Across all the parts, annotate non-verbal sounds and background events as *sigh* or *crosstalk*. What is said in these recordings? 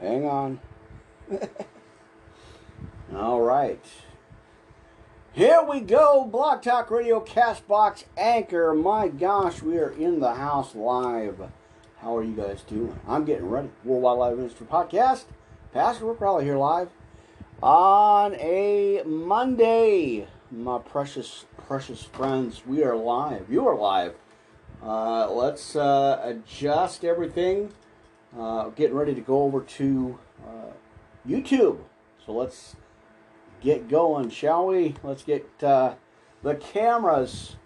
Hang on. *laughs* All right. Here we go. Blog Talk Radio, Castbox, Anchor. My gosh, we are in the house live. How are you guys doing? I'm getting ready. Worldwide Wildlife Ministry Podcast. Pastor Rick Raleigh here live on a Monday. My precious, precious friends, we are live. You are live. Uh, let's uh, adjust everything. Uh, getting ready to go over to uh, YouTube. So let's get going, shall we? Let's get uh, the cameras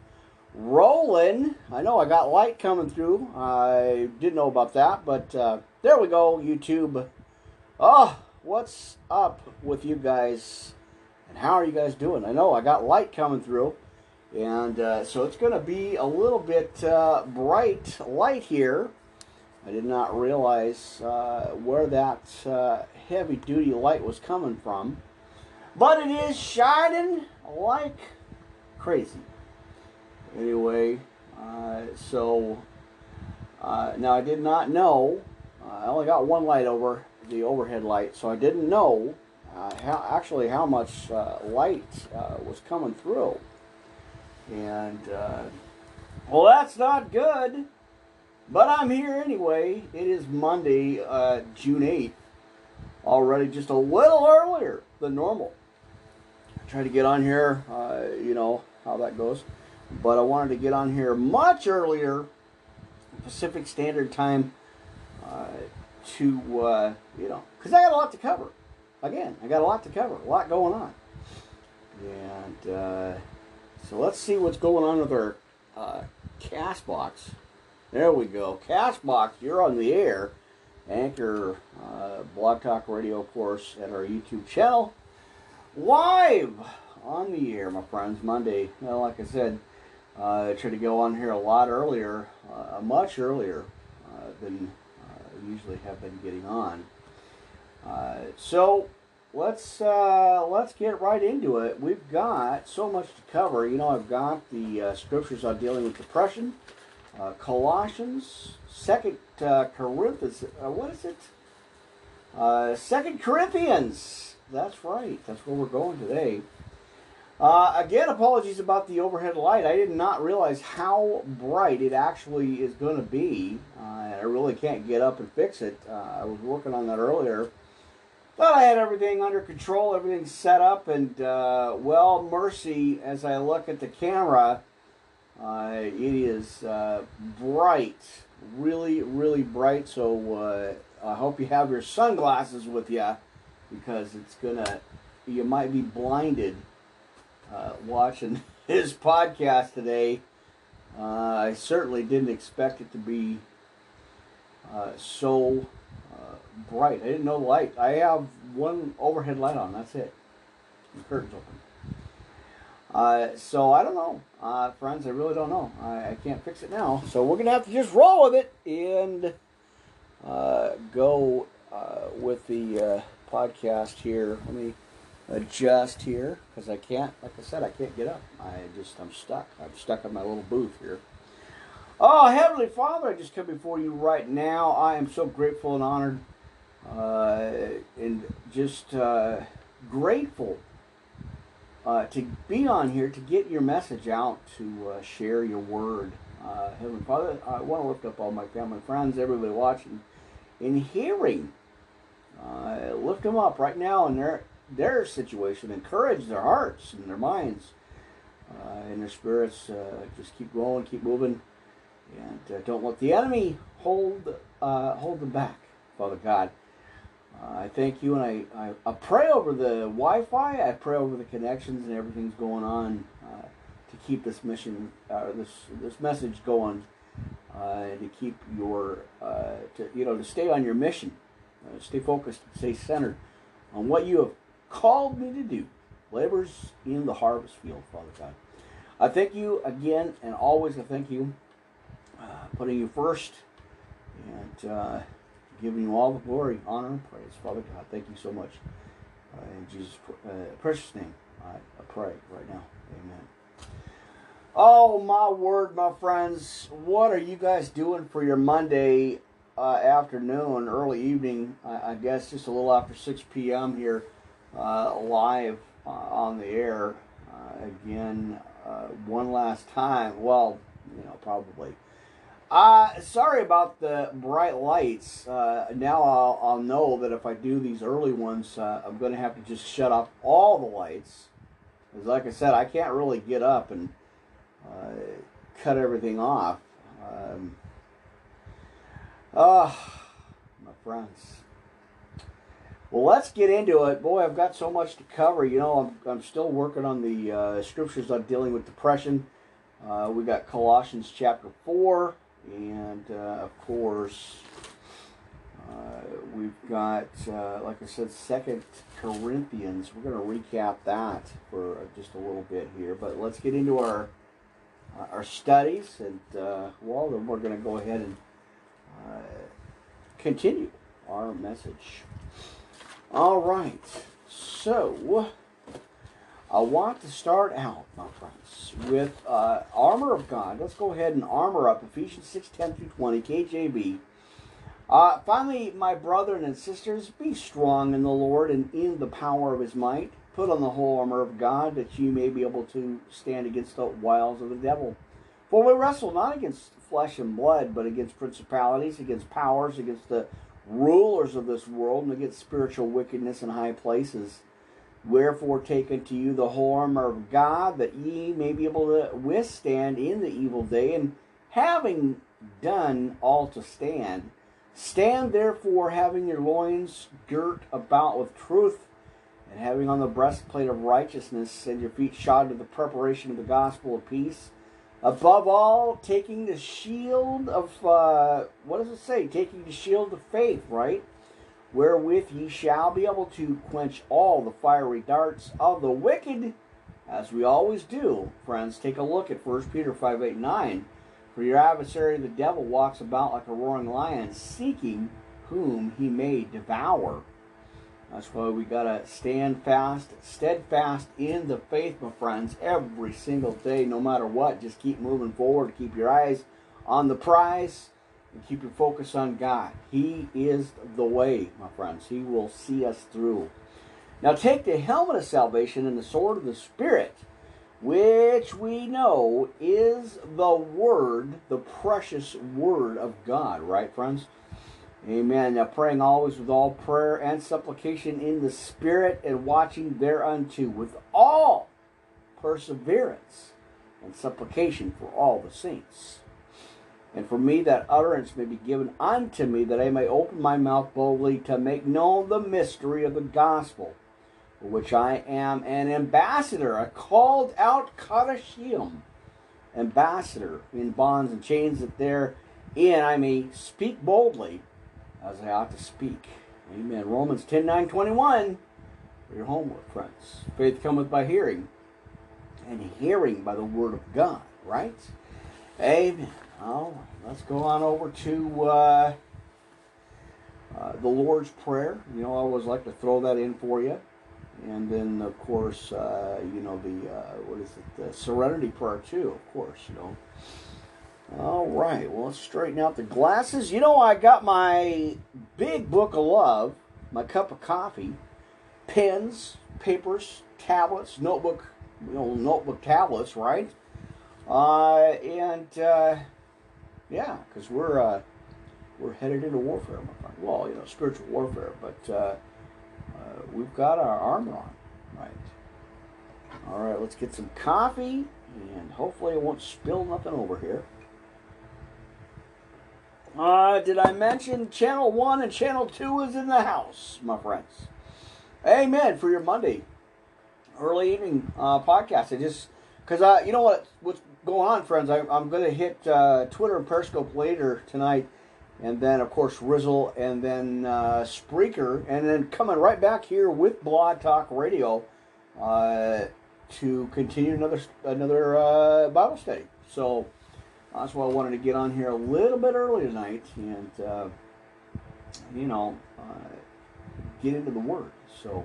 rolling. I know I got light coming through. I didn't know about that, but uh, there we go, YouTube. Oh, what's up with you guys? And how are you guys doing? I know I got light coming through. And uh, so it's going to be a little bit uh, bright light here. I did not realize uh, where that uh, heavy duty light was coming from. But it is shining like crazy. Anyway, uh, so uh, now I did not know. I only got one light over the overhead light, so I didn't know uh, how actually how much uh, light uh, was coming through. And well, that's not good. But I'm here anyway. It is Monday, June 8th, already just a little earlier than normal. I tried to get on here, uh, you know how that goes, but I wanted to get on here much earlier, Pacific Standard Time, uh, to uh, you know, because I got a lot to cover. Again, I got a lot to cover, a lot going on, and uh, so let's see what's going on with our uh, Castbox. There we go, Castbox. You're on the air. Anchor, uh, Blog Talk Radio, of course, at our YouTube channel. Live on the air, my friends, Monday. Well, like I said, uh, I tried to go on here a lot earlier, uh, much earlier uh, than I usually have been getting on. Uh, so let's uh, let's get right into it. We've got so much to cover. You know, I've got the uh, scriptures on dealing with depression, Colossians, Second uh, Corinthians. Uh, what is it? Uh, Second Corinthians. That's right. That's where we're going today. Uh, again, apologies about the overhead light. I did not realize how bright it actually is going to be. Uh, and I really can't get up and fix it. Uh, I was working on that earlier. Thought I had everything under control, everything set up, and uh, well, mercy, as I look at the camera, uh, it is uh, bright really, really bright. So uh, I hope you have your sunglasses with you because it's gonna. You might be blinded uh, watching *laughs* his podcast today. Uh, I certainly didn't expect it to be uh, so uh, bright. I didn't know light. I have one overhead light on. That's it. The curtains open. Uh, so I don't know, uh, friends. I really don't know. I, I, can't fix it now. So we're gonna have to just roll with it and uh, go uh, with the uh, podcast here. Let me adjust here because I can't. Like I said, I can't get up. I just I'm stuck. I'm stuck in my little booth here. Oh, Heavenly Father, I just come before you right now. I am so grateful and honored, uh, and just grateful uh, to be on here to get your message out, to uh, share your word. Uh, Heavenly Father, I want to lift up all my family, friends, everybody watching and hearing. Uh, lift them up right now in their their situation. Encourage their hearts and their minds uh, and their spirits. Uh, just keep going, keep moving, and don't let the enemy hold hold them back, Father God. Uh, I thank you, and I, I, I, pray over the Wi-Fi. I pray over the connections and everything's going on uh, to keep this mission, uh, this this message going, uh, to keep your, uh, to you know, to stay on your mission, uh, stay focused, stay centered on what you have called me to do. Labors in the harvest field, Father God. I thank you again, and always I thank you, putting you first, and giving you all the glory, honor, and praise. Father God, thank you so much. Uh, in Jesus' uh, precious name, I, I pray right now. Amen. Oh, my word, my friends. What are you guys doing for your Monday? uh, afternoon, early evening, I, I, guess just a little after 6 p.m. here, uh, live uh, on the air uh, again, one last time. Well, you know, probably. Uh, sorry about the bright lights. Uh, now I'll, I'll know that if I do these early ones, uh, I'm going to have to just shut off all the lights. Because, like I said, I can't really get up and uh, cut everything off. Um, oh, my friends. Well, let's get into it. Boy, I've got so much to cover. You know, I'm, I'm still working on the uh, scriptures on dealing with depression. Uh, we got Colossians chapter 4, and uh, of course, uh, we've got, uh, like I said, Second Corinthians. We're going to recap that for just a little bit here, but let's get into our our studies, and well, then we're going to go ahead and continue our message. All right, so I want to start out, my friends, with uh, armor of God. Let's go ahead and armor up Ephesians 6 10 through 20, KJV. Uh, finally, my brethren and sisters, be strong in the Lord and in the power of his might. Put on the whole armor of God that you may be able to stand against the wiles of the devil. For we wrestle not against flesh and blood, but against principalities, against powers, against the rulers of this world and against spiritual wickedness in high places. Wherefore, take unto you the whole armor of God, that ye may be able to withstand in the evil day, and having done all to stand, stand therefore, having your loins girt about with truth, and having on the breastplate of righteousness, and your feet shod with the preparation of the gospel of peace Above all, taking the shield of, uh, what does it say? Taking the shield of faith, right? Wherewith ye shall be able to quench all the fiery darts of the wicked, as we always do. Friends, take a look at 1 Peter 5 8 9. For your adversary, the devil, walks about like a roaring lion, seeking whom he may devour. That's why we got to stand fast, steadfast in the faith, my friends, every single day, no matter what. Just keep moving forward. Keep your eyes on the prize and keep your focus on God. He is the way, my friends. He will see us through. Now take the helmet of salvation and the sword of the Spirit, which we know is the Word, the precious Word of God, right, friends? Amen. Now praying always with all prayer and supplication in the Spirit and watching thereunto with all perseverance and supplication for all the saints. And for me that utterance may be given unto me that I may open my mouth boldly to make known the mystery of the gospel, for which I am an ambassador, a called out Kadashim, ambassador in bonds and chains that therein I may speak boldly as I ought to speak. Amen. Romans 10 9 21 for your homework, friends. Faith cometh by hearing, and hearing by the word of God, right? Amen. Right, let's go on over to uh, uh, the Lord's Prayer. You know, I always like to throw that in for you. And then, of course, uh, you know, the, uh, what is it, the Serenity Prayer, too, of course, you know. All right, well, let's straighten out the glasses. You know, I got my big book of love, my cup of coffee, pens, papers, tablets, notebook, you know, notebook tablets, right? Uh, and uh, yeah, because we're uh, we're headed into warfare, my friend. Well, you know, spiritual warfare, but uh, uh, we've got our armor on, right? All right, let's get some coffee, and hopefully it won't spill nothing over here. Uh, did I mention Channel 1 and Channel 2 is in the house, my friends? Amen for your Monday early evening uh, podcast. I just, because uh, you know what, what's going on, friends? I, am going to hit uh, Twitter and Periscope later tonight, and then, of course, Rizzle, and then uh, Spreaker, and then coming right back here with Blog Talk Radio uh, to continue another, another uh, Bible study. So, that's why I wanted to get on here a little bit early tonight and, uh, you know, uh, get into the Word. So,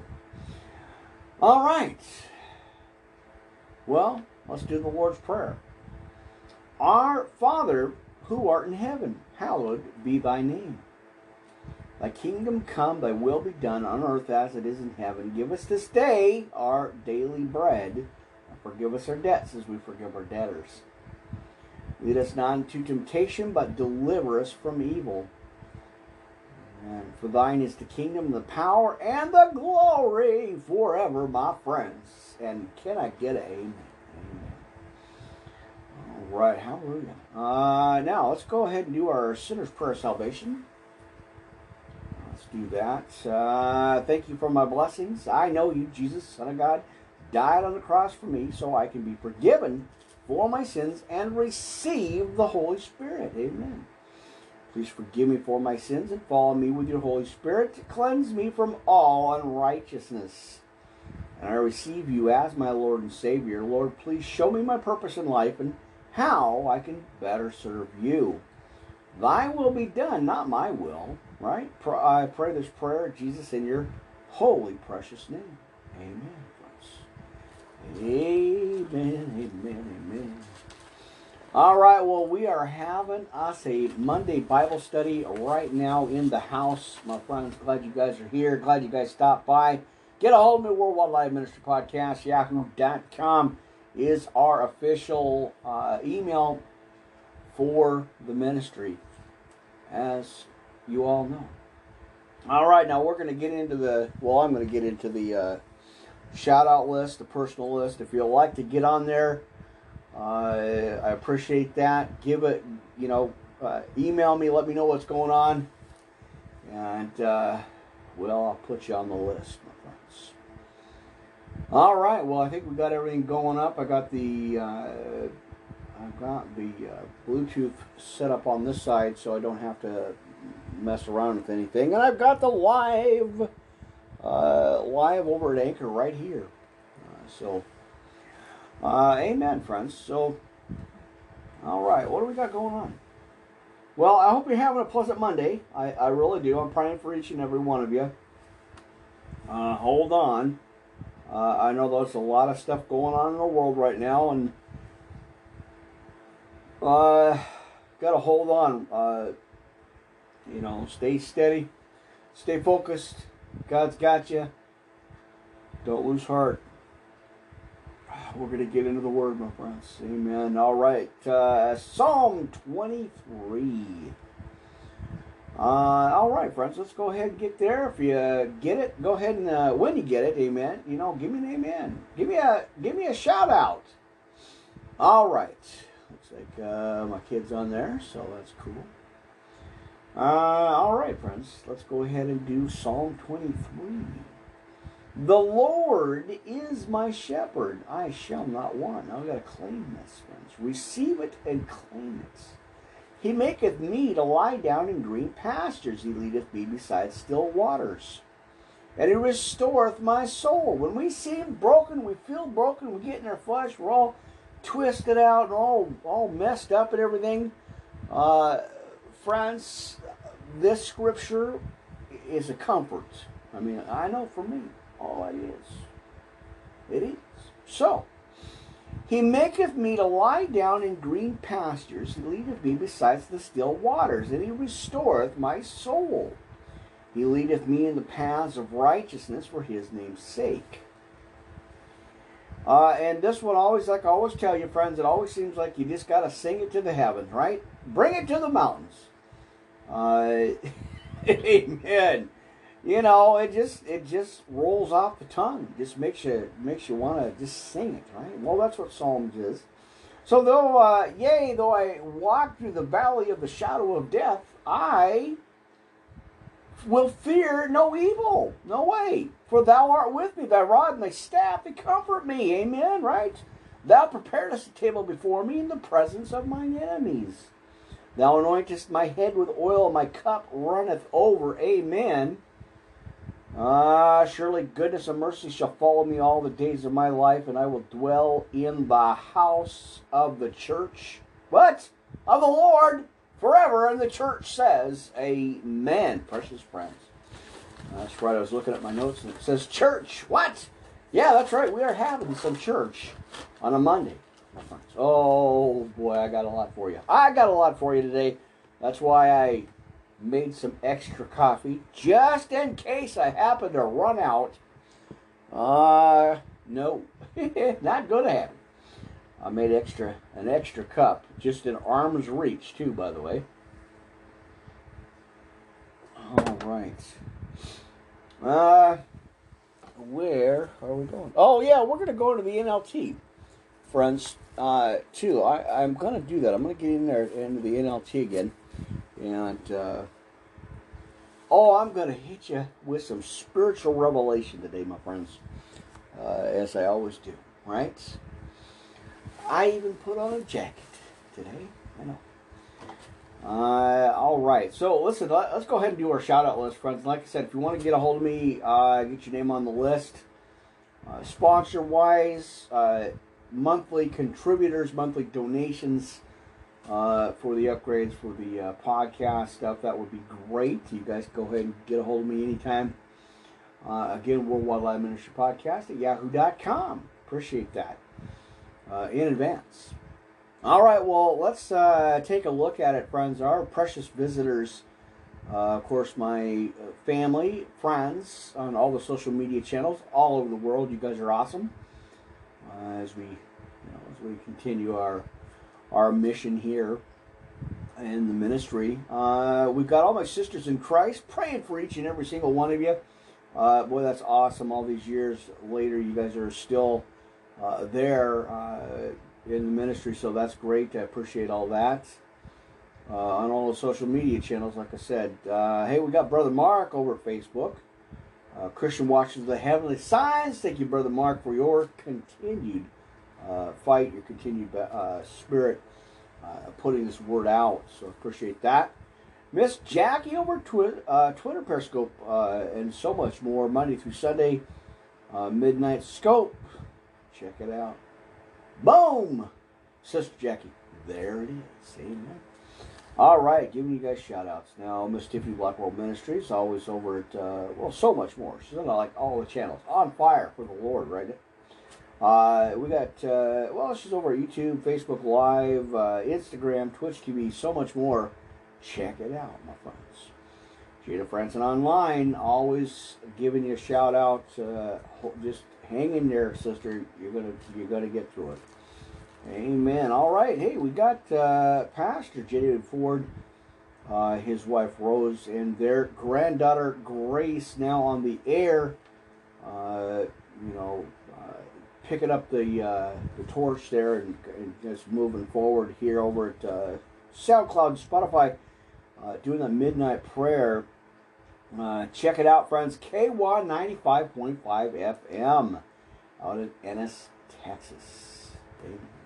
all right. Well, let's do the Lord's Prayer. Our Father who art in heaven, hallowed be thy name. Thy kingdom come, thy will be done on earth as it is in heaven. Give us this day our daily bread. And forgive us our debts as we forgive our debtors. Lead us not into temptation, but deliver us from evil. And for thine is the kingdom, the power, and the glory forever, my friends. And can I get amen? Amen. Right, hallelujah. Uh, now, let's go ahead and do our sinner's prayer of salvation. Let's do that. Uh, thank you for my blessings. I know you, Jesus, Son of God, died on the cross for me so I can be forgiven for my sins and receive the Holy Spirit. Amen. Please forgive me for my sins and follow me with your Holy Spirit to cleanse me from all unrighteousness. And I receive you as my Lord and Savior. Lord, please show me my purpose in life and how I can better serve you. Thy will be done, not my will. Right? I pray this prayer, Jesus, in your holy, precious name. Amen. Amen, amen, amen. All right, well, we are having us a Monday Bible study right now in the house. My friends, glad you guys are here. Glad you guys stopped by. Get a hold of me, Worldwide Live Ministry Podcast, yahoo.com is our official uh, email for the ministry, as you all know. All right, now we're going to get into the, well, I'm going to get into the uh, shout out list, the personal list. If you'd like to get on there, uh, I appreciate that. Give it, you know, uh, email me, let me know what's going on. And, uh, well, I'll put you on the list. All right, well, I think we got everything going up. I got the, uh, I've got the uh, Bluetooth set up on this side so I don't have to mess around with anything. And I've got the live, uh, live over at Anchor right here. so, uh, amen, friends. So, all right, what do we got going on? Well, I hope you're having a pleasant Monday. I, I really do. I'm praying for each and every one of you. Uh, hold on. Uh, I know there's a lot of stuff going on in the world right now, and uh, got to hold on. Uh, you know, stay steady, stay focused. God's got you. Don't lose heart *sighs* we're going to get into the word, my friends. Amen. All right. Uh, Psalm 23. Uh, all right, friends, let's go ahead and get there. If you get it, go ahead and uh, when you get it, amen. You know, give me an amen. Give me a give me a shout out. All right, looks like uh, my kid's on there, so that's cool. Uh, all right, friends, let's go ahead and do Psalm 23. The Lord is my shepherd. I shall not want. Now I've got to claim this, friends. Receive it and claim it. He maketh me to lie down in green pastures. He leadeth me beside still waters. And he restoreth my soul. When we seem broken, we feel broken, we get in our flesh, we're all twisted out and all, all messed up and everything. Uh, friends, this scripture is a comfort. I mean, I know for me. all it is. It is. So, he maketh me to lie down in green pastures, he leadeth me beside the still waters, and he restoreth my soul. He leadeth me in the paths of righteousness for his name's sake. Uh, and this one always, like I always tell you, friends, it always seems like you just got to sing it to the heavens, right? Bring it to the mountains. Uh, *laughs* amen you know, it just it just rolls off the tongue. It just makes you makes you want to just sing it, right? Well, that's what Psalms is. So though, uh, yea, though I walk through the valley of the shadow of death, I will fear no evil. No way. For thou art with me, thy rod and thy staff, they comfort me. Amen, right? Thou preparest a table before me in the presence of mine enemies. Thou anointest my head with oil, my cup runneth over. Amen. Ah, surely goodness and mercy shall follow me all the days of my life, and I will dwell in the house of the church. What? Of the Lord forever. And the church says, Amen, precious friends. That's right, I was looking at my notes and it says church. What? Yeah, that's right, we are having some church on a Monday, my friends. Oh boy, I got a lot for you. I got a lot for you today. That's why I made some extra coffee just in case I happen to run out. Uh, no, *laughs* not gonna happen. I made extra an extra cup, just in arm's reach too, by the way. All right. Uh, where are we going? Oh yeah, we're gonna go to the NLT, friends. Uh, too. I I'm gonna do that. I'm gonna get in there into the NLT again, and uh, oh, I'm gonna hit you with some spiritual revelation today, my friends, uh, as I always do. Right? I even put on a jacket today. I know. Uh, all right. So listen, let, us go ahead and do our shout out list, friends. Like I said, if you want to get a hold of me, uh, get your name on the list. Uh, sponsor wise, uh, monthly contributors, monthly donations uh, for the upgrades for the uh, podcast stuff, that would be great. You guys go ahead and get a hold of me anytime. again, Worldwide Live Ministry Podcast at yahoo.com. Appreciate that in advance. All right, well, let's uh, take a look at it, friends. Our precious visitors, uh, of course, my uh, family, friends on all the social media channels all over the world. You guys are awesome. Uh, as we, you know, as we continue our our mission here in the ministry, uh, we've got all my sisters in Christ praying for each and every single one of you. Uh, boy, that's awesome. All these years later, you guys are still there in the ministry, so that's great. I appreciate all that. Uh, on all the social media channels, like I said. Uh, hey, we got Brother Mark over at Facebook. Uh, Christian Watches the Heavenly Signs. Thank you, Brother Mark, for your continued uh, fight, your continued uh, spirit uh, putting this word out. So appreciate that. Miss Jackie over Twitter, Twitter Periscope, and so much more. Monday through Sunday, Midnight Scope. Check it out. Boom! Sister Jackie. There it is. Amen. All right, giving you guys shout outs. Now, Miss Tiffany Blackwell Ministries, always over at, uh, well, so much more. She's on like all the channels. On fire for the Lord, right? Uh, we got, uh, well, she's over at YouTube, Facebook Live, uh, Instagram, Twitch TV, so much more. Check it out, my friends. Jada Franson Online, always giving you a shout out. Uh, just hang in there, sister. You're gonna you're gonna get through it. Amen. All right. Hey, we got uh, Pastor Jaden Ford, uh, his wife Rose, and their granddaughter Grace now on the air. Uh, you know, picking up the uh, the torch there and, and, just moving forward here over at uh, SoundCloud, Spotify, doing the midnight prayer. check it out, friends. KY 95.5 FM out in Ennis, Texas.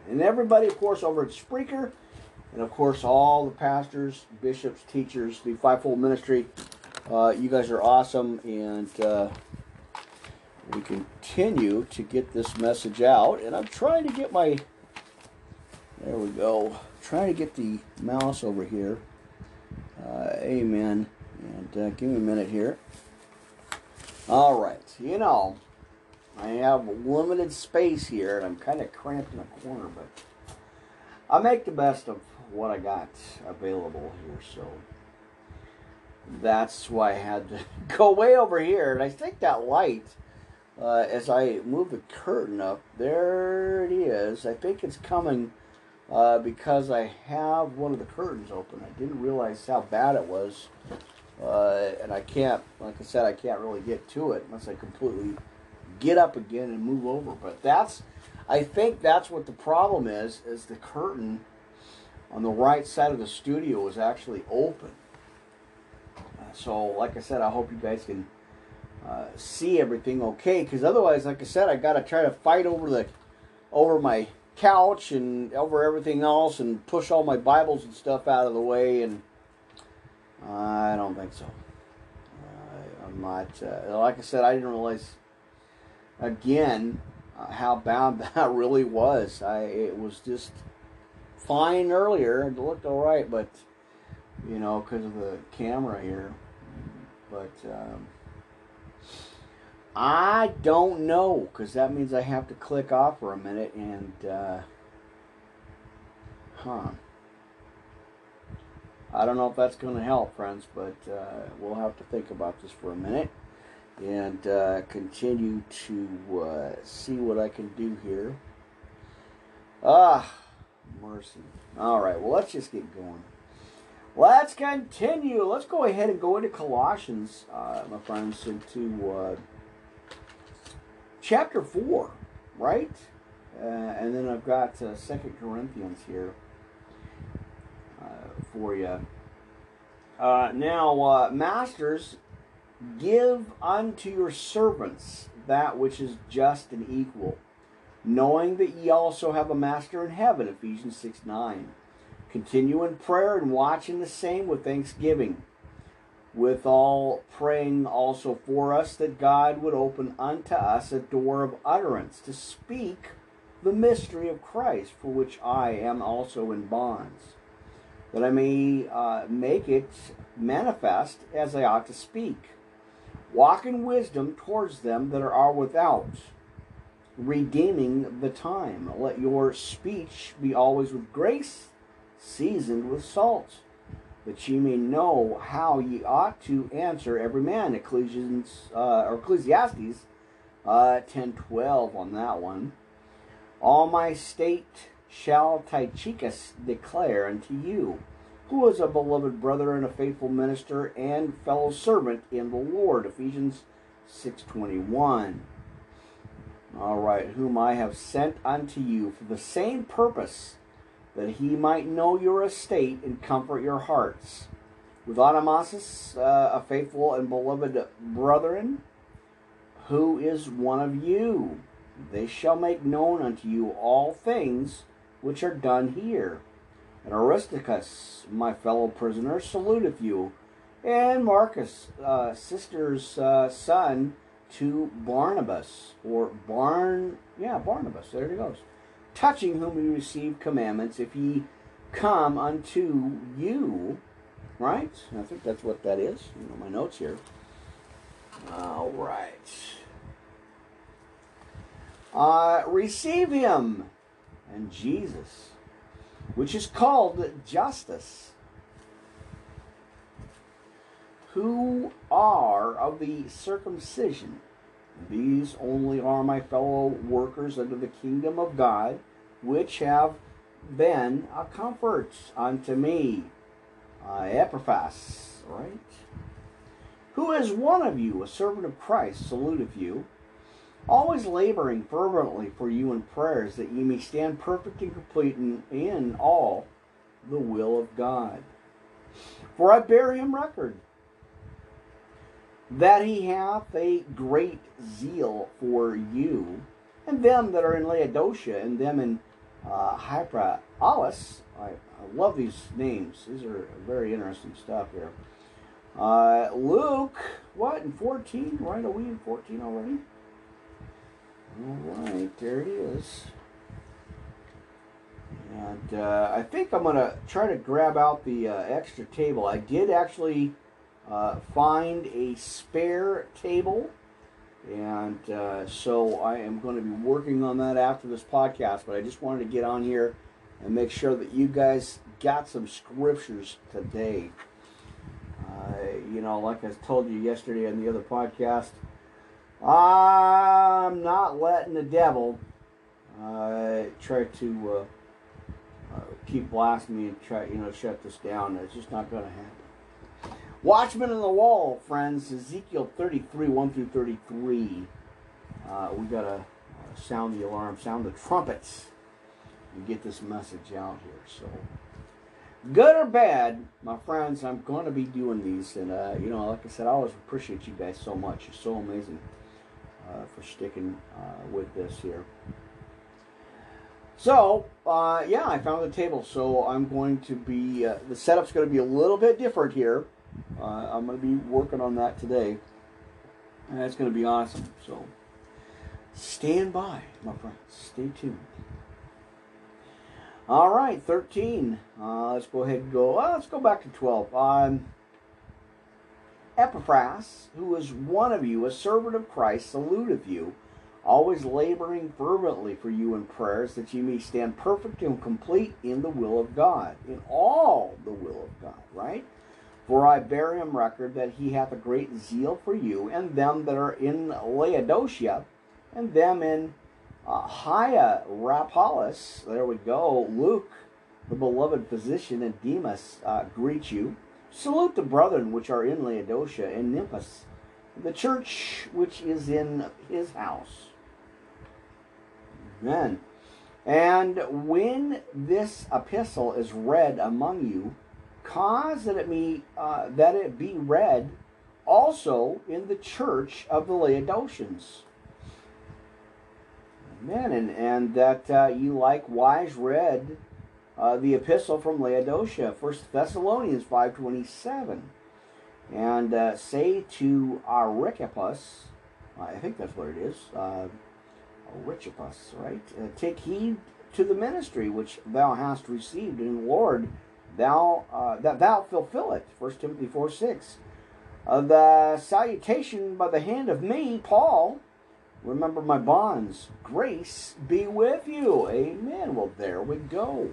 And everybody, of course, over at Spreaker, and of course, all the pastors, bishops, teachers, the fivefold ministry. Uh, you guys are awesome, and uh, we continue to get this message out. And I'm trying to get my, there we go, trying to get the mouse over here. Uh, amen. And uh, give me a minute here. All right, you know, I have limited space here, and I'm kind of cramped in a corner, but I make the best of what I got available here, so that's why I had to *laughs* go way over here. And I think that light, uh, as I move the curtain up, there it is. I think it's coming uh, because I have one of the curtains open. I didn't realize how bad it was. Uh, and I can't, like I said, I can't really get to it unless I completely get up again and move over. But that's, I think that's what the problem is, is the curtain on the right side of the studio is actually open. Uh, so, like I said, I hope you guys can uh, see everything okay, because otherwise, like I said, I got to try to fight over the, over my couch and over everything else and push all my Bibles and stuff out of the way, and I don't think so. I'm not, uh, like I said, I didn't realize again uh, how bad that *laughs* really was. I it was just fine earlier. It looked all right, but you know, because of the camera here. But um, I don't know because that means I have to click off for a minute and uh, Huh. I don't know if that's going to help, friends, but uh, we'll have to think about this for a minute and uh, continue to uh, see what I can do here. Ah, mercy. All right, well, let's just get going. Let's continue. Let's go ahead and go into Colossians, uh, my friends, into uh, chapter 4, right? Uh, and then I've got uh, Second Corinthians here uh, for you. Uh, now, uh, masters, give unto your servants that which is just and equal, knowing that ye also have a master in heaven. Ephesians 6 9. Continue in prayer and watching the same with thanksgiving. With all praying also for us that God would open unto us a door of utterance to speak the mystery of Christ, for which I am also in bonds, that I may uh, make it manifest as I ought to speak. Walk in wisdom towards them that are without, redeeming the time. Let your speech be always with grace seasoned with salt, that ye may know how ye ought to answer every man. Ecclesiastes, uh, or Ecclesiastes uh, 10 12 on that one. All my state shall Tychicus declare unto you, who is a beloved brother and a faithful minister and fellow servant in the Lord. Ephesians 6.21 All right, whom I have sent unto you for the same purpose, that he might know your estate and comfort your hearts. With Onesimus, uh, a faithful and beloved brethren, who is one of you. They shall make known unto you all things which are done here. And Aristarchus, my fellow prisoner, saluteth you. And Marcus, uh, sister's uh, son, to Barnabas, or Barn, yeah, Barnabas, there he goes touching whom we receive commandments, if ye come unto you, right? I think that's what that is. You know my notes here. All right. Uh, receive him and Jesus, which is called Justus, who are of the circumcision these only are my fellow workers under the kingdom of God, which have been a comfort unto me. Uh, Epaphras, right? Who is one of you, a servant of Christ, saluteth you, always laboring fervently for you in prayers, that ye may stand perfect and complete in, in all the will of God. For I bear him record that he hath a great zeal for you, and them that are in Laodicea, and them in uh, Hierapolis. I, I love these names. These are very interesting stuff here. Uh, Luke, what, in 14? Right, are we in 14 already? All right, there it is. And uh, I think I'm going to try to grab out the uh, extra table. I did actually uh, find a spare table. And uh, so I am going to be working on that after this podcast. But I just wanted to get on here and make sure that you guys got some scriptures today. Uh, you know, like I told you yesterday on the other podcast, I'm not letting the devil uh, try to uh, uh, keep blasting me and try, you know, shut this down. It's just not going to happen. Watchmen on the Wall, friends, Ezekiel 33, 1 through 33. Uh, we got to uh, sound the alarm, sound the trumpets, and get this message out here. So, good or bad, my friends, I'm going to be doing these. And, uh, you know, like I said, I always appreciate you guys so much. You're so amazing uh, for sticking uh, with this here. So, uh, yeah, I found the table. So I'm going to be, uh, the setup's going to be a little bit different here. Uh, I'm going to be working on that today. And that's going to be awesome. So stand by, my friends. Stay tuned. All right, 13. Uh, let's go ahead and go. Uh, let's go back to 12. Um, Epaphras, who is one of you, a servant of Christ, saluteth you, always laboring fervently for you in prayers that you may stand perfect and complete in the will of God, in all the will of God, right? For I bear him record that he hath a great zeal for you, and them that are in Laodicea, and them in uh, Hierapolis. There we go. Luke, the beloved physician, and Demas uh, greet you. Salute the brethren which are in Laodicea and Nymphas, the church which is in his house. Amen. And when this epistle is read among you, cause that it be uh, that it be read also in the church of the Laodiceans. Amen. And, and that uh, you likewise read uh, the epistle from Laodicea, First Thessalonians five twenty seven, and uh, say to Archippus, I think that's what it is, uh, Archippus, right? Uh, take heed to the ministry which thou hast received in the Lord thou uh, that thou fulfill it. First Timothy four six. Uh, the salutation by the hand of me, Paul. Remember my bonds. Grace be with you. Amen. Well, there we go.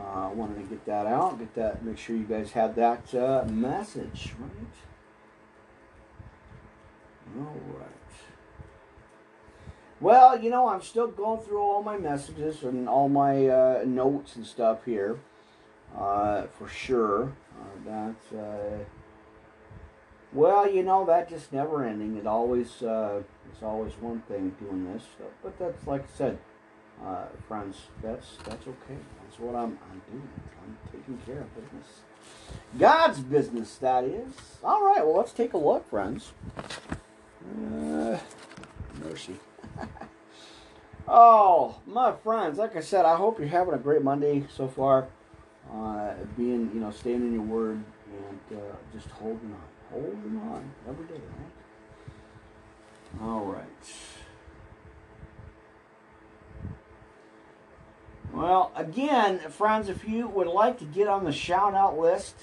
Uh, I wanted to get that out. Get that. Make sure you guys have that uh, message right. All right. Well, you know, I'm still going through all my messages and all my uh, notes and stuff here uh, for sure. Uh, that's uh, well, you know, that just never ending. It always uh, it's always one thing doing this, so, but that's like I said, uh, friends. That's that's okay. That's what I'm I'm doing. I'm taking care of business. God's business, that is. All right. Well, let's take a look, friends. Mercy. *laughs* oh, my friends. Like I said, I hope you're having a great Monday so far uh, being, you know, staying in your word and uh, just holding on, holding on every day, right? All right. Well, again, friends, if you would like to get on the shout out list,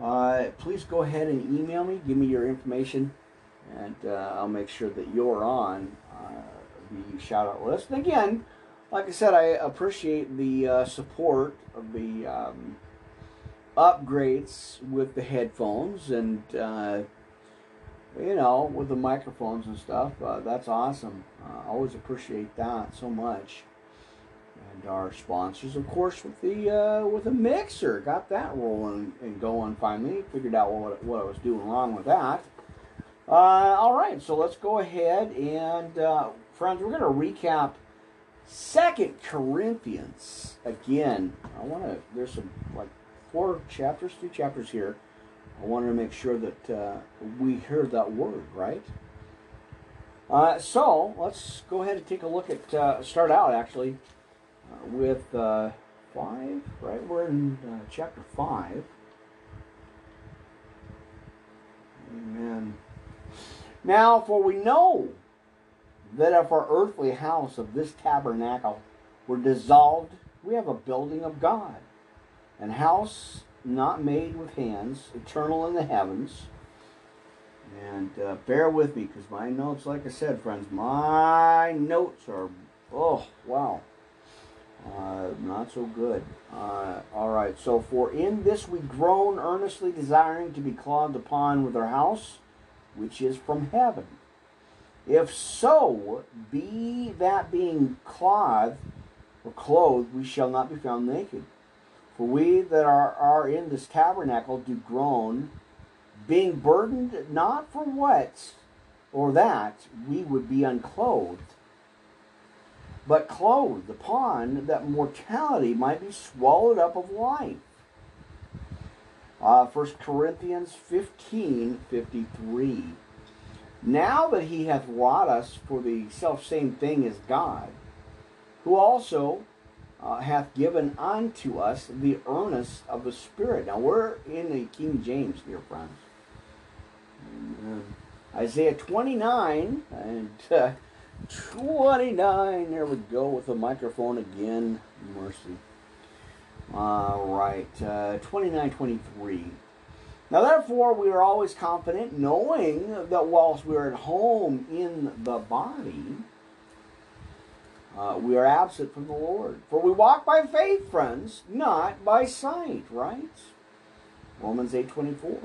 uh, please go ahead and email me. Give me your information, and uh, I'll make sure that you're on uh, the shout out list. And again, like I said, I appreciate the uh, support of the um, upgrades with the headphones and uh, you know with the microphones and stuff. Uh, that's awesome. I always appreciate that so much. And our sponsors, of course, with the uh, with the mixer, got that rolling and going finally. Figured out what what I was doing wrong with that. Uh, all right, so let's go ahead and uh, friends, we're going to recap Second Corinthians. Again, I want to. There's some like four chapters, three chapters here. I wanted to make sure that uh, we heard that word right. Uh, so let's go ahead and take a look at. Uh, start out actually uh, with uh, five. Right, we're in uh, chapter five. Amen. Now, for we know that if our earthly house of this tabernacle were dissolved, we have a building of God, an house not made with hands, eternal in the heavens. And uh, bear with me because my notes, like I said, friends, my notes are, oh, wow. Uh, not so good. Uh, all right, so for in this we groan, earnestly desiring to be clothed upon with our house, which is from heaven if so, be that being clothed or clothed, we shall not be found naked. For we that are, are in this tabernacle do groan, being burdened not for what or that we would be unclothed, but clothed upon that mortality might be swallowed up of life. Uh, 1 Corinthians 15 53. Now that he hath wrought us for the self same thing as God, who also uh, hath given unto us the earnest of the Spirit. Now we're in the King James, dear friends. Isaiah 29 and uh, *laughs* 29. There we go with the microphone again. Mercy. All right. Uh, 29 23. Now, therefore, we are always confident, knowing that whilst we are at home in the body, uh, we are absent from the Lord. For we walk by faith, friends, not by sight, right? Romans 8.24.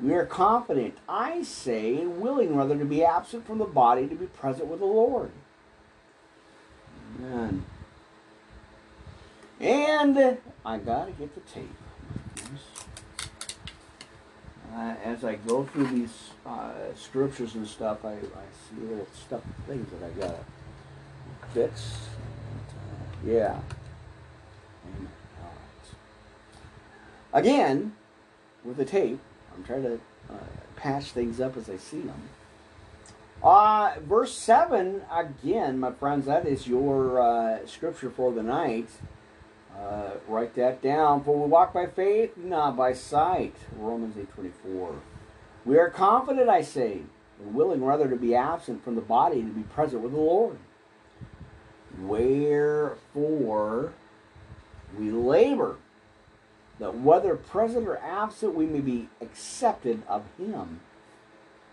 We are confident, I say, and willing rather to be absent from the body to be present with the Lord. Amen. And I gotta get the tape. Uh, as I go through these uh, scriptures and stuff, I, I see little stuff, things that I gotta fix. And, uh, yeah. Again, with the tape, I'm trying to uh, patch things up as I see them. Uh, verse 7, again, my friends, that is your uh, scripture for the night. Uh, write that down. For we walk by faith, not by sight. Romans 8.24. We are confident, I say, and willing rather to be absent from the body to be present with the Lord. Wherefore we labor, that whether present or absent, we may be accepted of him.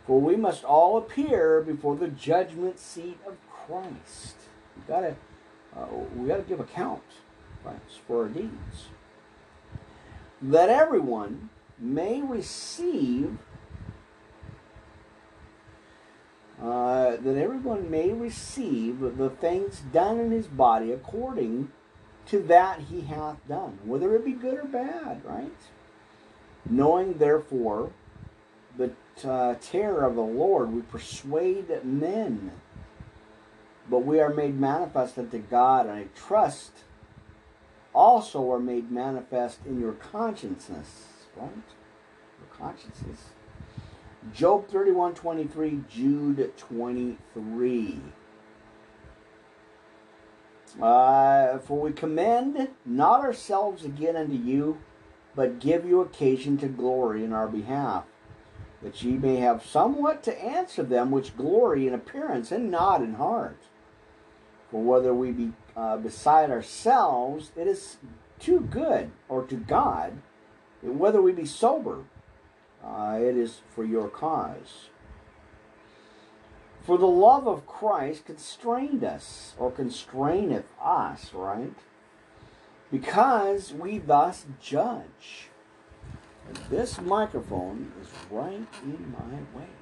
For we must all appear before the judgment seat of Christ. We gotta, uh, we gotta give account, for our deeds. That everyone may receive, uh, that everyone may receive the things done in his body according to that he hath done, whether it be good or bad, right? Knowing therefore the uh, terror of the Lord, we persuade men, but we are made manifest unto God, and I trust also are made manifest in your consciousness, right? Your consciences. Job 31 23, Jude 23. Uh, for we commend not ourselves again unto you, but give you occasion to glory in our behalf that ye may have somewhat to answer them which glory in appearance and not in heart. For whether we be uh, beside ourselves, it is too good, or to God, whether we be sober, uh, it is for your cause. For the love of Christ constrained us, or constraineth us, right? Because we thus judge. This microphone is right in my way.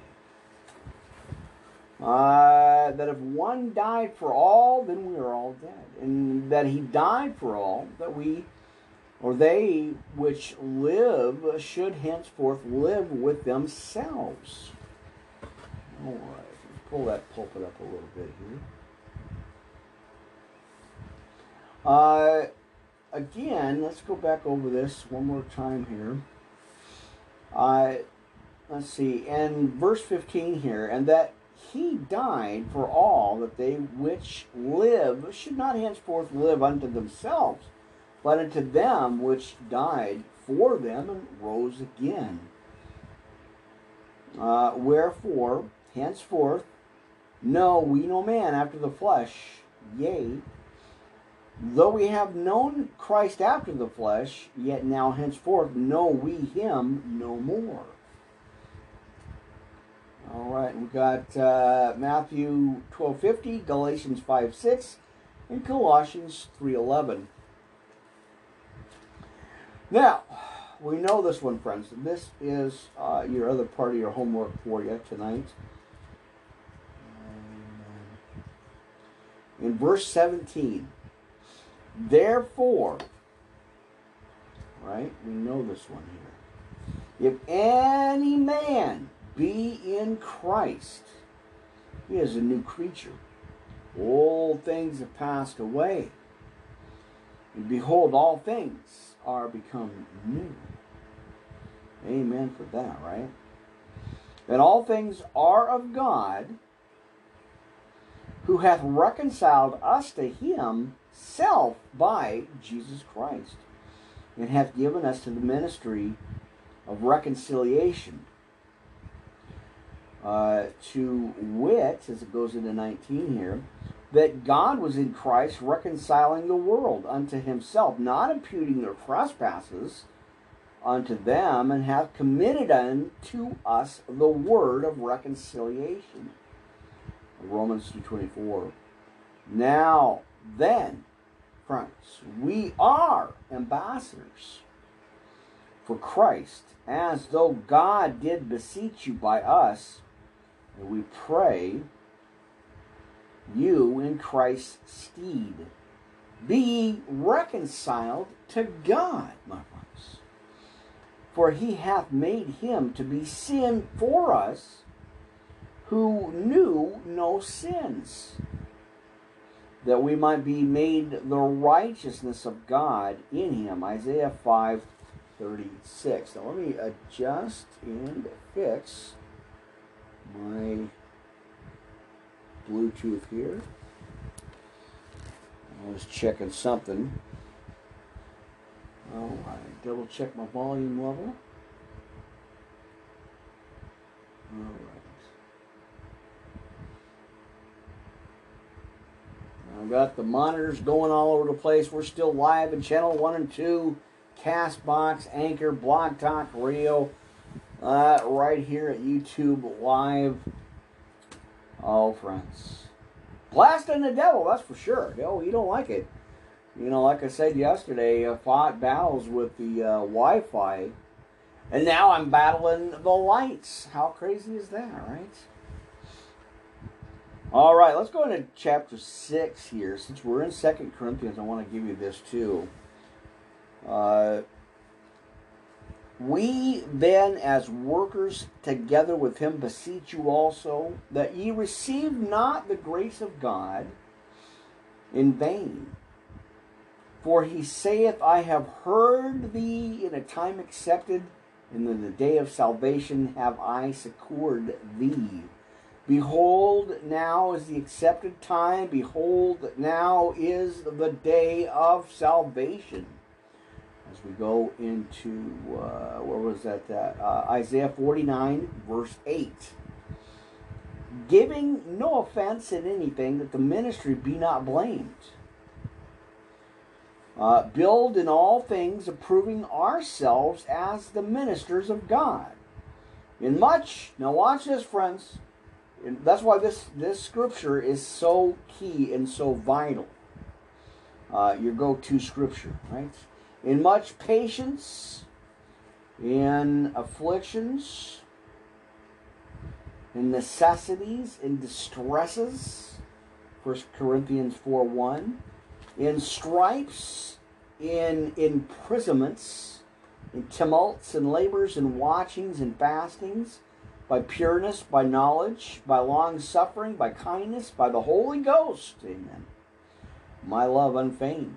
Uh, that if one died for all, then we are all dead. And that he died for all, that we, or they which live, should henceforth live with themselves. All right, let's pull that pulpit up a little bit here. Uh, again, let's go back over this one more time here. Uh, let's see, and verse 15 here, and that he died for all that they which live should not henceforth live unto themselves, but unto them which died for them and rose again. Uh, wherefore, henceforth, know we no man after the flesh, yea, Though we have known Christ after the flesh, yet now henceforth know we him no more. All right, we got uh, Matthew 12:50, Galatians 5:6, and Colossians 3:11. Now, we know this one, friends. This is uh, your other part of your homework for you tonight. In verse 17, Therefore, right? We know this one here. If any man be in Christ, he is a new creature. All things have passed away. And behold, all things are become new. Amen for that, right? That all things are of God, who hath reconciled us to him self by Jesus Christ, and hath given us to the ministry of reconciliation. Uh, to wit, as it goes into 19 here, that God was in Christ reconciling the world unto himself, not imputing their trespasses unto them, and hath committed unto us the word of reconciliation. Romans 2.24. Now then, friends, we are ambassadors for Christ, as though God did beseech you by us, and we pray you in Christ's stead. Be reconciled to God, my friends. For he hath made him to be sin for us who knew no sins, that we might be made the righteousness of God in him. Isaiah 5 36. Now let me adjust and fix my Bluetooth here. I was checking something. Oh, I double check my volume level. All right. I've got the monitors going all over the place. We're still live in channel 1 and 2, Castbox, Anchor, Blog Talk Radio, uh, right here at YouTube Live. Oh, friends. Blasting the devil, that's for sure. No, you don't like it. You know, like I said yesterday, I fought battles with the uh, Wi Fi, and now I'm battling the lights. How crazy is that, right? All right, let's go into chapter 6 here. Since we're in Second Corinthians, I want to give you this too. Uh, we then, as workers together with him, beseech you also that ye receive not the grace of God in vain. For he saith, I have heard thee in a time accepted, and in the day of salvation have I succored thee. Behold, now is the accepted time. Behold, now is the day of salvation. As we go into, uh, where was that? Uh, Isaiah 49, verse 8. Giving no offense in anything, that the ministry be not blamed. Uh, build in all things, approving ourselves as the ministers of God. In much, now watch this, friends and that's why this, this scripture is so key and so vital. Uh, your go to scripture, right? In much patience, in afflictions, in necessities, in distresses, 1 Corinthians 4 1, in stripes, in imprisonments, in tumults and labors and watchings and fastings by pureness, by knowledge, by long suffering, by kindness, by the Holy Ghost. Amen. My love unfeigned.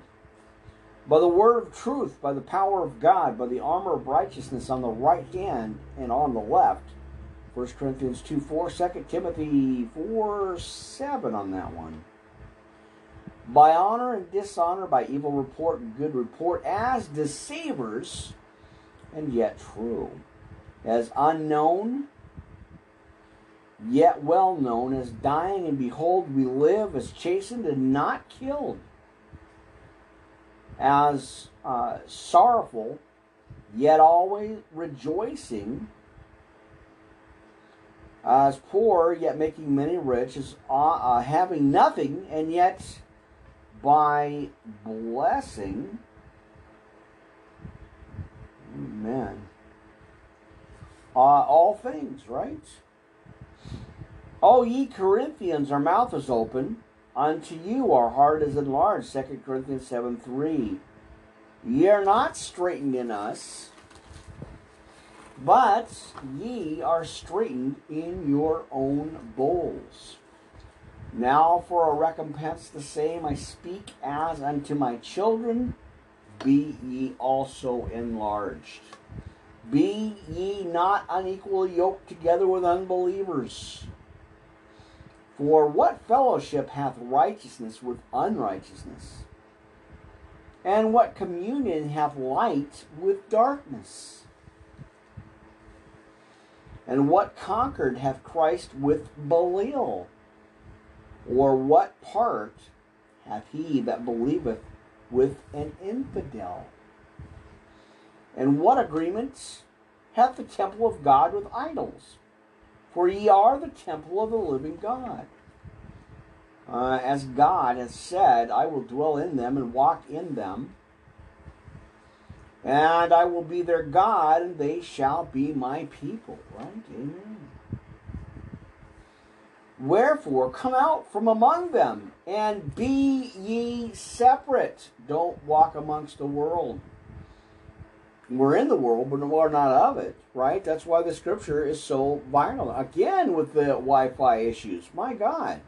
By the word of truth, by the power of God, by the armor of righteousness on the right hand and on the left. 1 Corinthians 2 4, 2 Timothy 4 7 on that one. By honor and dishonor, by evil report and good report, as deceivers and yet true, as unknown yet well known as dying, and behold, we live as chastened and not killed, as uh, sorrowful, yet always rejoicing, as poor, yet making many rich, as uh, uh, having nothing, and yet by blessing. Amen. Uh, all things, right? O ye Corinthians, our mouth is open. Unto you our heart is enlarged. 2 Corinthians 7 3. Ye are not straitened in us, but ye are straitened in your own bowls. Now for a recompense the same I speak as unto my children, be ye also enlarged. Be ye not unequally yoked together with unbelievers. For what fellowship hath righteousness with unrighteousness? And what communion hath light with darkness? And what concord hath Christ with Belial? Or what part hath he that believeth with an infidel? And what agreements hath the temple of God with idols? For ye are the temple of the living God. Uh, as God has said, I will dwell in them and walk in them, and I will be their God, and they shall be my people. Right? Amen. Wherefore, come out from among them, and be ye separate. Don't walk amongst the world. We're in the world, but we're not of it, right? That's why the scripture is so vital. Again, with the Wi Fi issues. My God.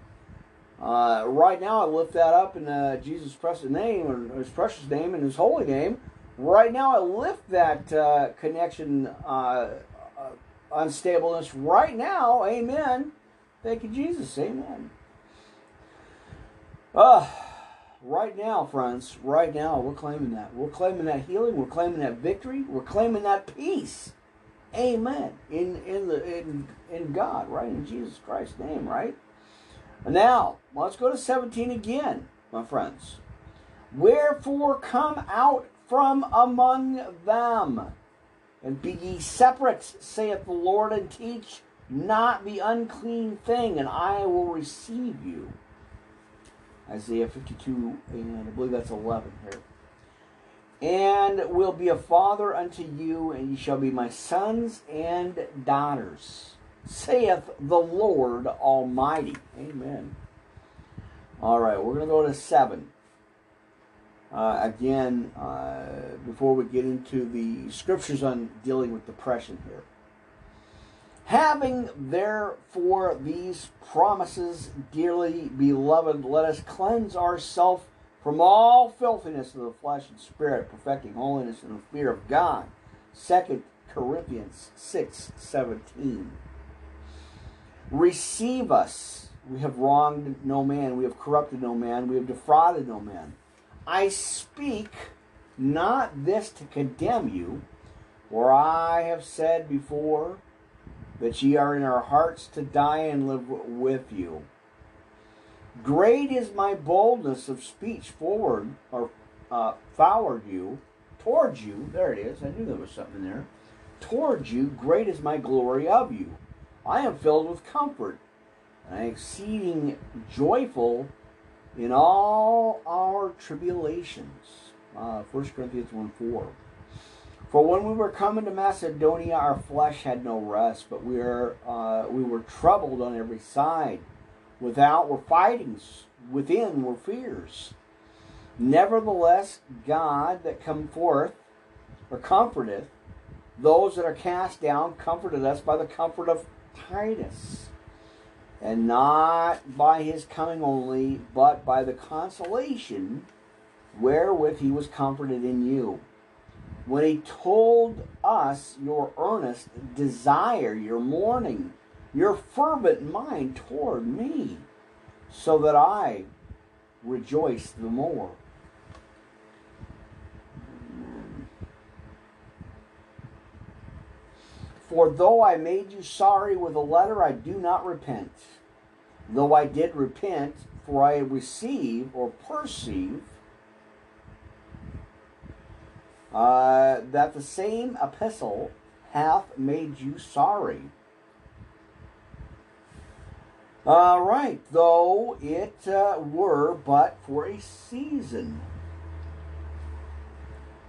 Uh, right now, I lift that up in uh, Jesus' precious name, and His precious name, and His holy name. Right now, I lift that uh, connection uh, uh, unstableness right now. Amen. Thank you, Jesus. Amen. Uh, right now, friends, right now, we're claiming that. We're claiming that healing. We're claiming that victory. We're claiming that peace. Amen. In in the in in God, right? In Jesus Christ's name, right? Now, let's go to 17 again, my friends. Wherefore come out from among them, and be ye separate, saith the Lord, and teach not the unclean thing, and I will receive you. Isaiah 52, and I believe that's 11 here. And will be a father unto you, and ye shall be my sons and daughters, saith the Lord Almighty. Amen. All right, we're going to go to 7. Uh, again, uh, before we get into the scriptures on dealing with depression here. Having therefore these promises, dearly beloved, let us cleanse ourselves from all filthiness of the flesh and spirit, perfecting holiness in the fear of God. 2 Corinthians 6 17. Receive us. We have wronged no man, we have corrupted no man, we have defrauded no man. I speak not this to condemn you, for I have said before that ye are in our hearts to die and live with you. Great is my boldness of speech forward or uh, forward you, towards you. There it is. I knew there was something there. Towards you, great is my glory of you. I am filled with comfort, and I am exceeding joyful in all our tribulations. Uh, 1 Corinthians 1 4. For when we were coming to Macedonia, our flesh had no rest, but we were, uh, we were troubled on every side. Without were fightings, within were fears. Nevertheless, God that come forth, or comforteth, those that are cast down, comforted us by the comfort of Titus. And not by his coming only, but by the consolation wherewith he was comforted in you when he told us your earnest desire, your mourning, your fervent mind toward me, so that I rejoice the more. For though I made you sorry with a letter, I do not repent. Though I did repent, for I receive or perceive uh, that the same epistle hath made you sorry. All right, though it uh, were but for a season.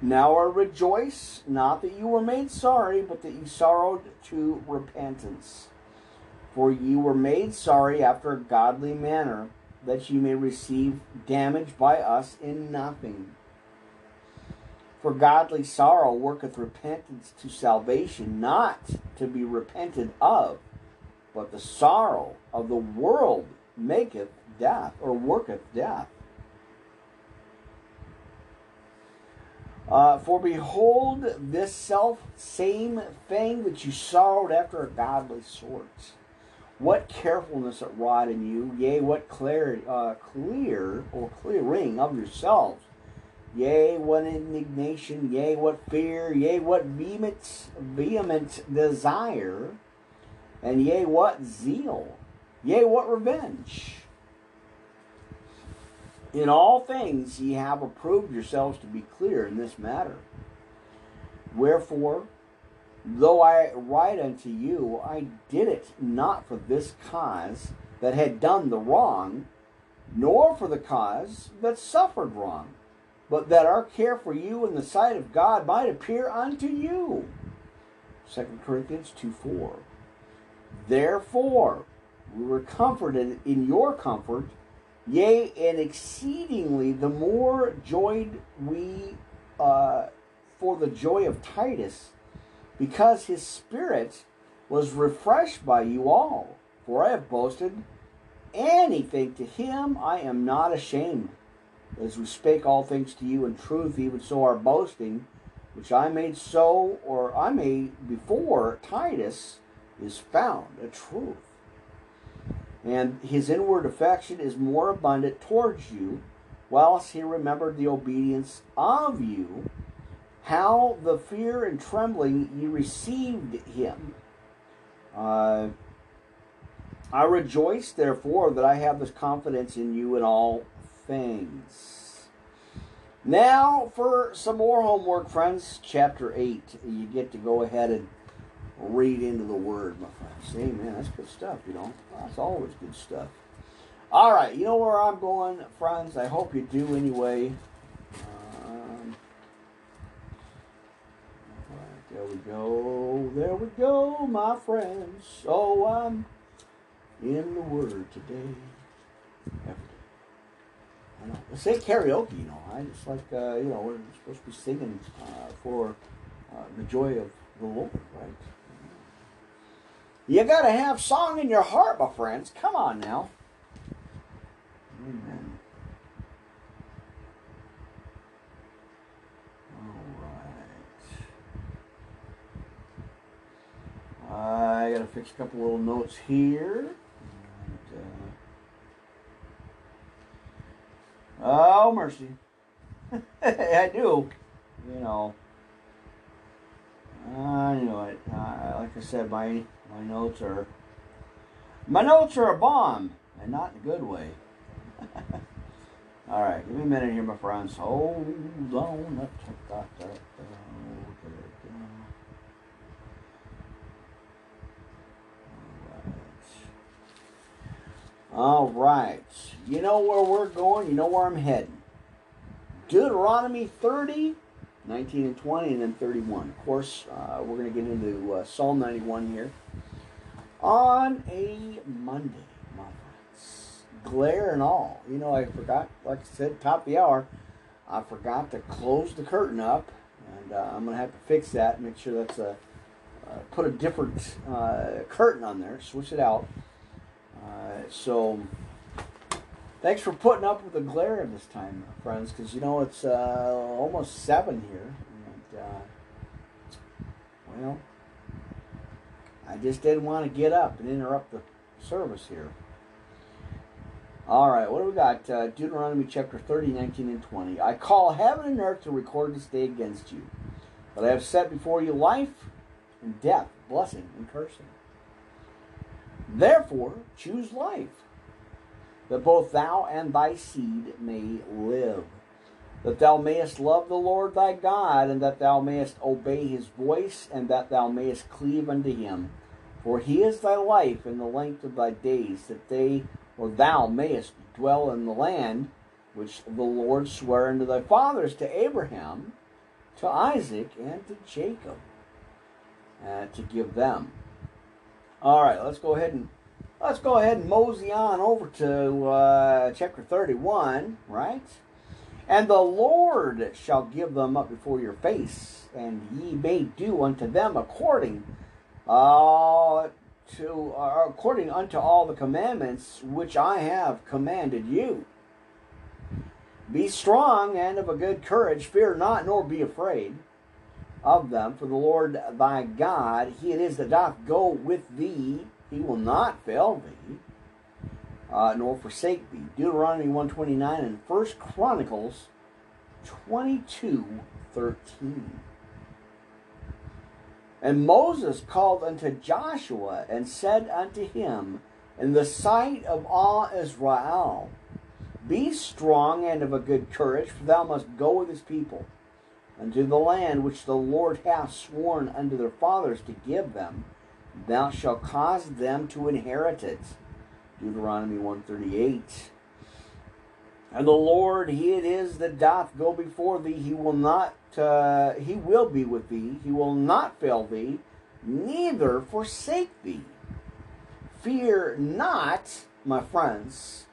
Now I rejoice, not that you were made sorry, but that you sorrowed to repentance. For ye were made sorry after a godly manner, that ye may receive damage by us in nothing. For godly sorrow worketh repentance to salvation, not to be repented of, but the sorrow of the world maketh death, or worketh death. Uh, for behold, this self same thing that you sorrowed after a godly sort. What carefulness it wrought in you, yea, what clear, uh, clear or clearing of yourselves Yea, what indignation, yea, what fear, yea, what vehement, vehement desire, and yea, what zeal, yea, what revenge. In all things ye have approved yourselves to be clear in this matter. Wherefore, though I write unto you, I did it not for this cause that had done the wrong, nor for the cause that suffered wrong, but that our care for you in the sight of God might appear unto you. 2 Corinthians 2 4. Therefore, we were comforted in your comfort, yea, and exceedingly the more joyed we uh, for the joy of Titus, because his spirit was refreshed by you all. For I have boasted anything to him, I am not ashamed. As we spake all things to you in truth, even so our boasting, which I made so, or I made before Titus, is found a truth. And his inward affection is more abundant towards you, whilst he remembered the obedience of you, how the fear and trembling you received him. Uh, I rejoice, therefore, that I have this confidence in you in all things. Now, for some more homework, friends, chapter 8. You get to go ahead and read into the Word, my friends. Amen. That's good stuff, you know. That's always good stuff. All right, you know where I'm going, friends? I hope you do anyway. Um, there we go. There we go, my friends. So I'm in the Word today. I know. Say karaoke, you know. I just like, uh, you know, we're supposed to be singing uh, for uh, the joy of the Lord, right? You got to have song in your heart, my friends. Come on now. Amen. All right. I got to fix a couple little notes here. And, uh, oh, mercy. *laughs* I do. You know. I knew it. Uh, like I said, my my notes are my notes are a bomb, and not in a good way. *laughs* All right, give me a minute here, my friends. Hold on. Let's check that out. All right. You know where we're going. You know where I'm heading. Deuteronomy 30, 19 and 20, and then 31. Of course, uh, we're going to get into uh, Psalm 91 here on a Monday, my friends. Glare and all. You know, I forgot, like I said, top of the hour, I forgot to close the curtain up, and uh, I'm going to have to fix that, make sure that's a, uh, put a different uh, curtain on there, switch it out. Uh, so, thanks for putting up with the glare this time, friends, because you know it's uh, almost 7 here, and, well, I just didn't want to get up and interrupt the service here. All right, what do we got? Uh, Deuteronomy chapter 30, 19, and 20. I call heaven and earth to record this day against you. But I have set before you life and death, blessing and cursing. Therefore, choose life, that both thou and thy seed may live, that thou mayest love the Lord thy God, and that thou mayest obey his voice, and that thou mayest cleave unto him. For he is thy life and the length of thy days, that they or thou mayest dwell in the land which the Lord sware unto thy fathers, to Abraham, to Isaac, and to Jacob, uh, to give them. All right, let's go ahead and let's go ahead and mosey on over to uh, chapter 31, right? And the Lord shall give them up before your face, and ye may do unto them according uh, to uh, according unto all the commandments which I have commanded you. Be strong and of a good courage, fear not, nor be afraid of them, for the Lord thy God, he it is that doth go with thee, he will not fail thee, uh, nor forsake thee. Deuteronomy 129 and First Chronicles 22, 13. And Moses called unto Joshua and said unto him, In the sight of all Israel, Be strong and of a good courage, for thou must go with his people. Unto the land which the Lord hath sworn unto their fathers to give them. Thou shalt cause them to inherit it. Deuteronomy 138. And the Lord, He it is that doth go before thee. He will not, uh, He will be with thee. He will not fail thee, neither forsake thee. Fear not, my friends,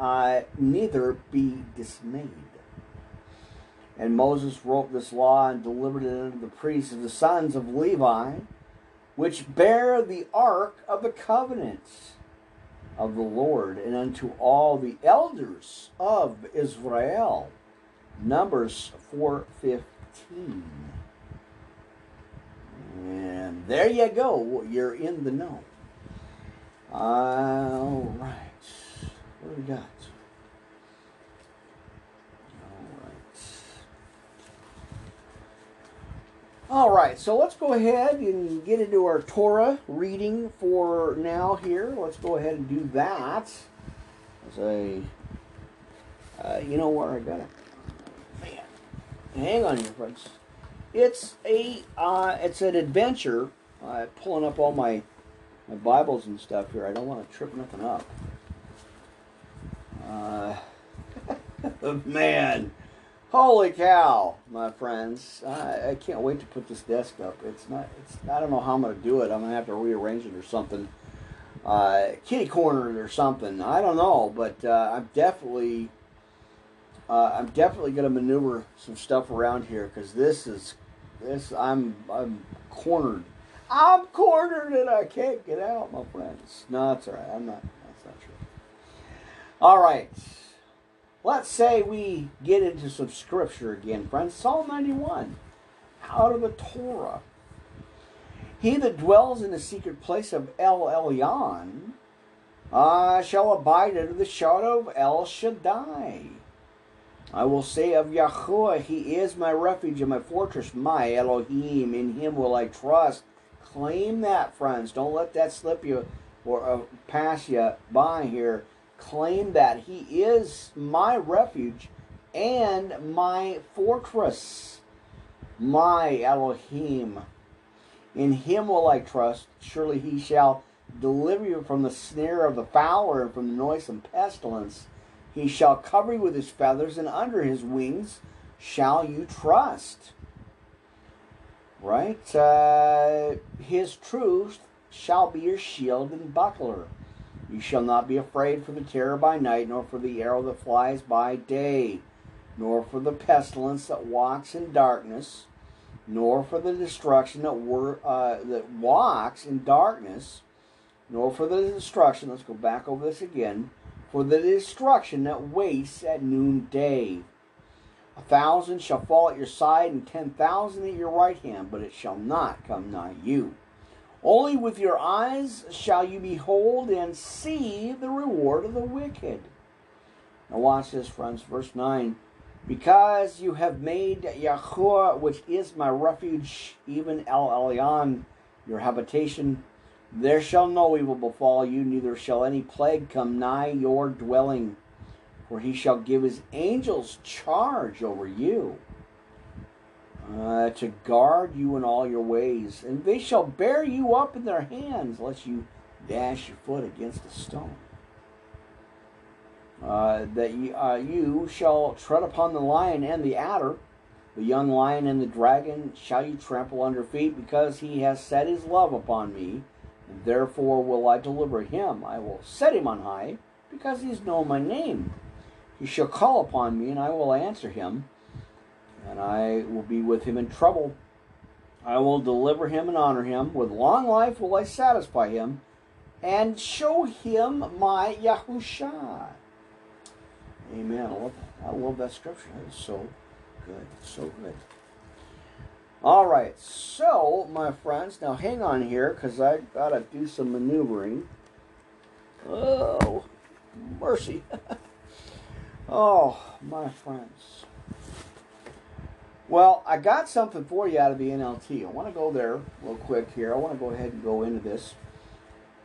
uh, neither be dismayed. And Moses wrote this law and delivered it unto the priests of the sons of Levi, which bear the ark of the covenant of the Lord, and unto all the elders of Israel. Numbers 4:15. And there you go. You're in the know. All right. What do we got? All right, so let's go ahead and get into our Torah reading for now here. Let's go ahead and do that. As uh, you know where I got it? Man, hang on here, friends. It's a, uh, it's an adventure. Uh, pulling up all my, my Bibles and stuff here. I don't want to trip nothing up. Uh, *laughs* man. Holy cow, my friends! I, I, can't wait to put this desk up. It's not. It's. I don't know how I'm going to do it. I'm going to have to rearrange it or something. Uh, kitty corner or something. I don't know, but uh, I'm definitely. Uh, I'm definitely going to maneuver some stuff around here because this is. This I'm. I'm cornered. I'm cornered and I can't get out, my friends. No, that's all right. I'm not. That's not true. All right. Let's say we get into some scripture again, friends. Psalm 91, out of the Torah. He that dwells in the secret place of El Elyon uh, shall abide under the shadow of El Shaddai. I will say of Yahweh, He is my refuge and my fortress, my Elohim. In Him will I trust. Claim that, friends. Don't let that slip you or uh, pass you by here claim that He is my refuge and my fortress, my Elohim. In Him will I trust. Surely He shall deliver you from the snare of the fowler and from the noisome pestilence. He shall cover you with His feathers, and under His wings shall you trust. Right? Uh, his truth shall be your shield and buckler. You shall not be afraid for the terror by night, nor for the arrow that flies by day, nor for the pestilence that walks in darkness, nor for the destruction that wor- uh, that walks in darkness, nor for the destruction. Let's go back over this again. For the destruction that wastes at noonday. A thousand shall fall at your side, and ten thousand at your right hand, but it shall not come nigh you. Only with your eyes shall you behold and see the reward of the wicked. Now, watch this, friends. Verse 9 Because you have made Yahuwah, which is my refuge, even El Elyon, your habitation, there shall no evil befall you, neither shall any plague come nigh your dwelling. For he shall give his angels charge over you uh, to guard you in all your ways, and they shall bear you up in their hands, lest you dash your foot against a stone. Uh, that you, uh, you shall tread upon the lion and the adder, the young lion and the dragon shall you trample under feet, because he has set his love upon me, and therefore will I deliver him. I will set him on high, because he has known my name. He shall call upon me, and I will answer him and I will be with him in trouble. I will deliver him and honor him. With long life will I satisfy him and show him my Yahusha. Amen. I love that. I love that scripture. Is so good. So good. All right. So, my friends, now hang on here because I got to do some maneuvering. Oh, mercy. *laughs* oh, my friends. Well, I got something for you out of the NLT. I want to go there real quick here. I want to go ahead and go into this.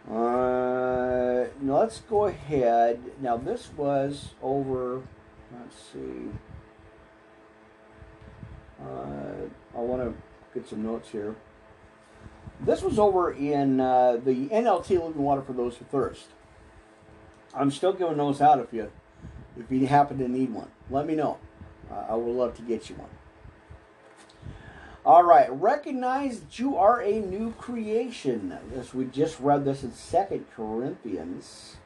Uh, now let's go ahead. Now this was over. Let's see. Uh, I want to get some notes here. This was over in uh, the NLT Living Water for those who thirst. I'm still giving those out if you if you happen to need one. Let me know. I would love to get you one. All right, recognize you are a new creation. As we just read this in Second Corinthians.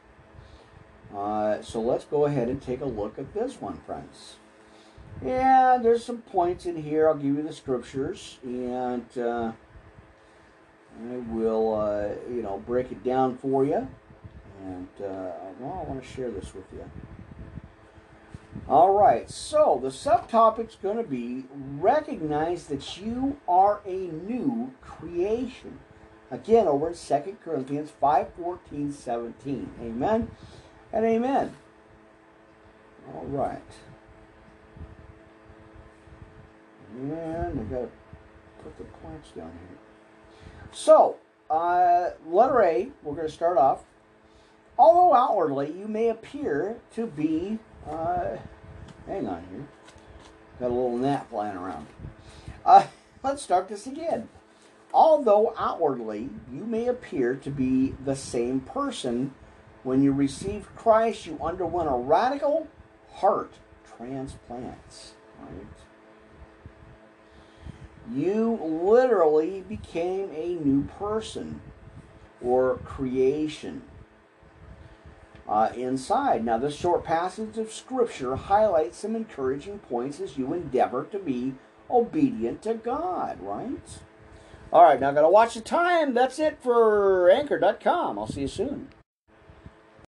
Uh, so let's go ahead and take a look at this one, friends. Yeah, there's some points in here. I'll give you the scriptures, and uh, I will, uh, you know, break it down for you. And uh, well, I want to share this with you. All right, so the subtopic's going to be recognize that you are a new creation. Again, over in 2 Corinthians 5 14, 17. Amen and amen. All right. And I got to put the points down here. So, uh, letter A, we're going to start off. Although outwardly you may appear to be, uh, hang on here, got a little gnat flying around. Uh, let's start this again. Although outwardly you may appear to be the same person, when you received Christ, you underwent a radical heart transplant. Right? You literally became a new person or creation uh, inside. Now, this short passage of Scripture highlights some encouraging points as you endeavor to be obedient to God, right? All right, now I got to watch the time. That's it for Anchor.com. I'll see you soon.